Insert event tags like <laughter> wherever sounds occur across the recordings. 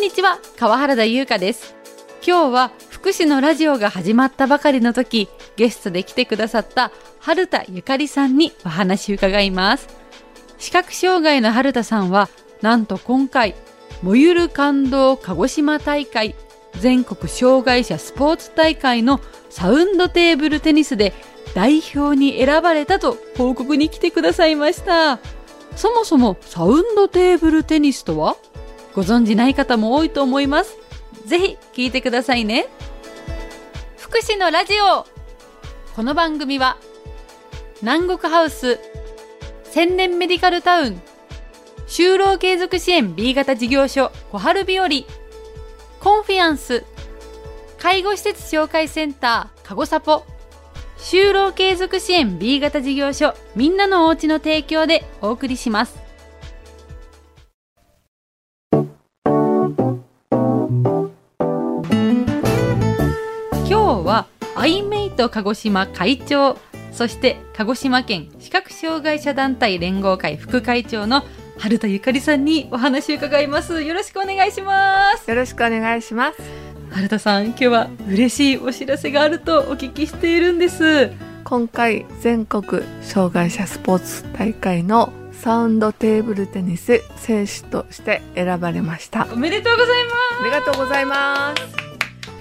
んにちは、川原田優香です。今日は福祉のラジオが始まったばかりの時、ゲストで来てくださった春田ゆかりさんにお話伺います。視覚障害の春田さんは、なんと今回、燃ゆる感動鹿児島大会全国障害者スポーツ大会のサウンドテーブルテニスで代表に選ばれたと報告に来てくださいました。そもそもサウンドテーブルテニスとは？ご存じない方も多いと思います。ぜひ聞いてくださいね。福祉のラジオこの番組は南国ハウス千年メディカルタウン就労継続支援 B 型事業所小春日和コンフィアンス介護施設紹介センターかごさぽ就労継続支援 B 型事業所みんなのおうちの提供でお送りしますアイメイト鹿児島会長そして鹿児島県視覚障害者団体連合会副会長の春田ゆかりさんにお話を伺いますよろしくお願いしますよろしくお願いします。春田さん今日は嬉しいお知らせがあるとお聞きしているんです今回全国障害者スポーツ大会のサウンドテーブルテニス選手として選ばれました。おめでとうございまありがとうございます。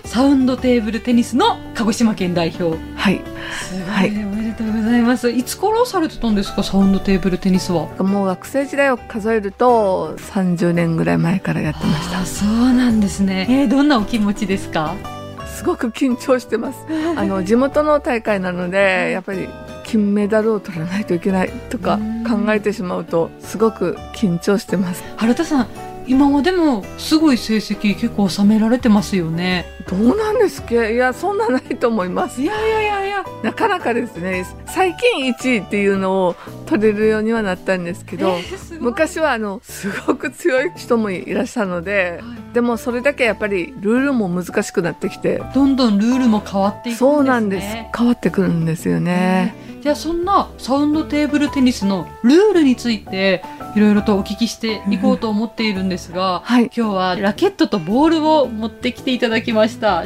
すサウンドテーブルテニスの鹿児島県代表。はい、すごい、はいおめでとうございます。いつからされてたんですかサウンドテーブルテニスは？もう学生時代を数えると30年ぐらい前からやってましあそうなんですね。えー、どんなお気持ちですか？た。すごく緊張してます。<laughs> あの地元の大会なのでやっぱり金メダルを取らないといけないとかうん考えてしまうとすごく緊張してます。春田さん今までもすごい成績結構収められてますよね。どうなんですか？いやそんなないと思います。いやいやいやいや。なかなかですね。最近1位っていうのを取れるようにはなったんですけど、えー昔はあのすごく強い人もいらっしゃるのででもそれだけやっぱりルールも難しくなってきて。どんどんルールも変わっていくんですね。そうなんです。変わってくるんですよね。じゃあそんなサウンドテーブルテニスのルールについていろいろとお聞きしていこうと思っているんですが、はい。今日はラケットとボールを持ってきていただきました。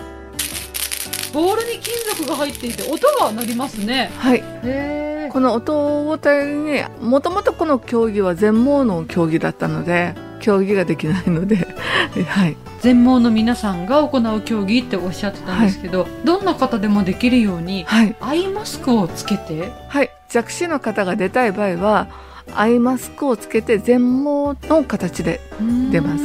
ボールに金属が入っていて音が鳴りますね。はい。へこの音を頼りにもともとこの競技は全盲の競技だったので競技ができないので <laughs> はい。全盲の皆さんが行う競技っておっしゃってたんですけど、どんな方でもできるようにはい。アイマスクをつけてはい。弱視の方が出たい場合はアイマスクをつけて全盲の形で出ます。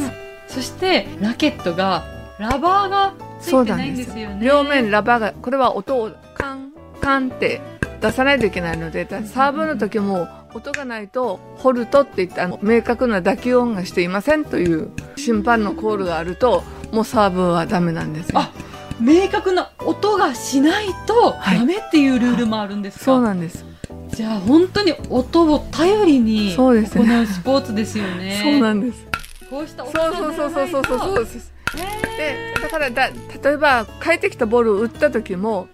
そしてラケットがラバーがついてないんですよね。両面ラバーがこれは音をカンカンって出さないといけないのでだサーブの時も音がないとホルトって言ってあの。明確な打球音がしていませんという審判のコールがあるともうサーブはダメなんですよ。あ明確な音がしないとはいダメっていうルールもあるんですか、そうなんですじゃあ本当に音を頼りにそう行うスポーツですよね。そうなんです。こうした音そうそうそうそうそうそうそう。うですでだからだ例えば帰ってきたボールを打った時も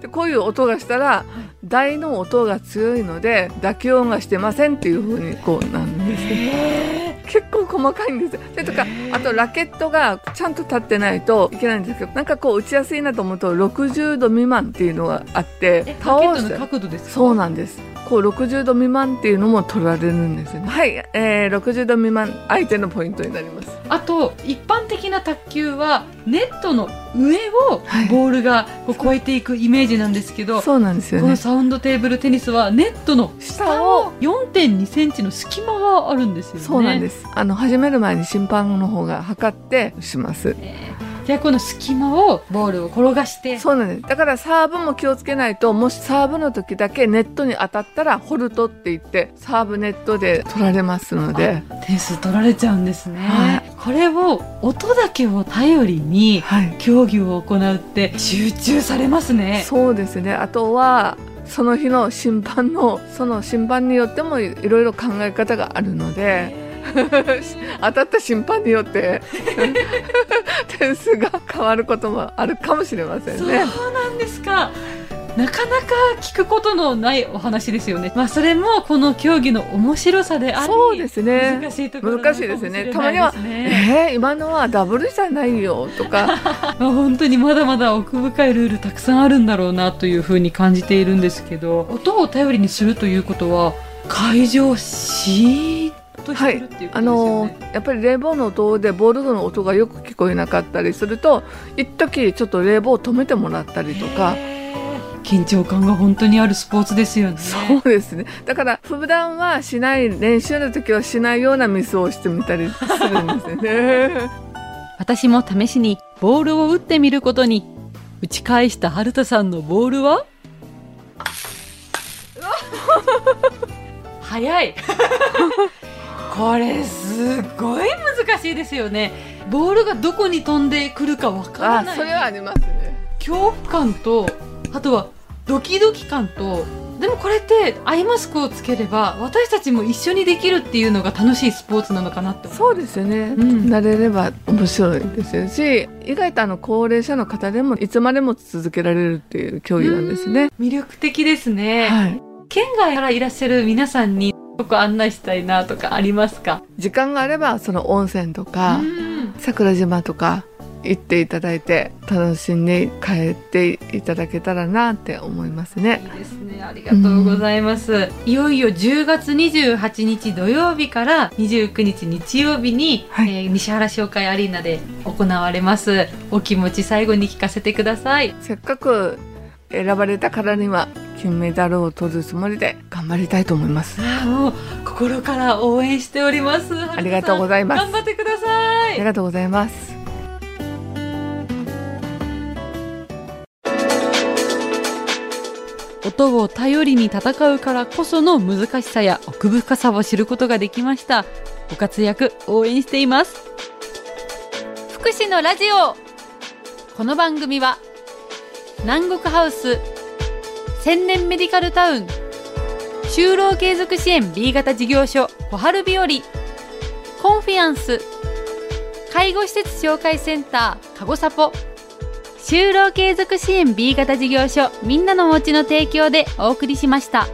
でこういう音がしたら台の音が強いので打球音がしてませんっていうふうにこうなんですね結構細かいんですよ。でとかあとラケットがちゃんと立ってないといけないんですけどなんかこう打ちやすいなと思うと60度未満っていうのがあってえラケットのして角度ですか？そうなんですこう60度未満っていうのも取られるんですよねはい、えー、60度未満相手のポイントになりますあと一般的な卓球はネットの上をはいボールがこう越えていくイメージなんですけど、そうなんですよこのねサウンドテーブルテニスはネットの下を4.2センチの隙間があるんですよね。そうなんです。あの始める前に審判の方が測ってします。えーじゃあこの隙間をボールを転がしてそうなんです。だからサーブも気をつけないと、もしサーブの時だけネットに当たったらホルトって言ってサーブネットで取られますので、点数取られちゃうんですね、はいこれを音だけを頼りにはい。競技を行うって集中されますねそうですね。あとはその日の審判のその審判によってもいろいろ考え方があるので。<laughs> 当たった審判によって <laughs> 点数が変わることもあるかもしれませんそうね。なんですか。なかなか聞くことのないお話ですよね。まあそれもこの競技の面白さであり、そうですね。難しいところ難しいですね。たまにはえー、今のはダブルじゃないよとか。<laughs> まあ本当にまだまだ奥深いルールたくさんあるんだろうなというふうに感じているんですけど、音を頼りにするということは会場シーンとしてるってい。うことですよね。あのやっぱり冷房の音でボールの音がよく聞こえなかったりすると一時ちょっと冷房を止めてもらったりとか。緊張感が本当にあるスポーツですよね。そうですね。だから普段はしない練習の時はしないようなミスをしてみたりするんですよね。<laughs> 私も試しにボールを打ってみることに打ち返した春田さんのボールは？早い <laughs> これすごい難しいですよね。ボールがどこに飛んでくるかわからない。あそれはありますね。恐怖感とあとはドキドキ感とでもこれってアイマスクをつければ私たちも一緒にできるっていうのが楽しいスポーツなのかなってそうですよね、ん。慣れれば面白いですよし意外とあの高齢者の方でもいつまでも続けられるっていう競技なんですね。魅力的ですね、はい、県外からいらっしゃる皆さんにここ案内したいなとかありますか？時間があればその温泉とか、うん。桜島とか行っていただいて楽しんで帰っていただけたらなって思いますね。いいですね。ありがとうございます、いよいよ10月28日土曜日から29日日曜日に、はい。えー西原商会アリーナで行われます。お気持ち最後に聞かせてください。せっかく選ばれたからには金メダルを取るつもりで頑張りたいと思います。もう心から応援しております。あありがとうございます。頑張ってください。ありがとうございます。音を頼りに戦うからこその難しさや奥深さを知ることができました。ご活躍応援しています。福祉のラジオ。この番組は南国ハウス千年メディカルタウン。就労継続支援 B 型事業所小春日和。コンフィアンス。介護施設紹介センターかごさぽ就労継続支援 B 型事業所みんなのおうちの提供でお送りしました。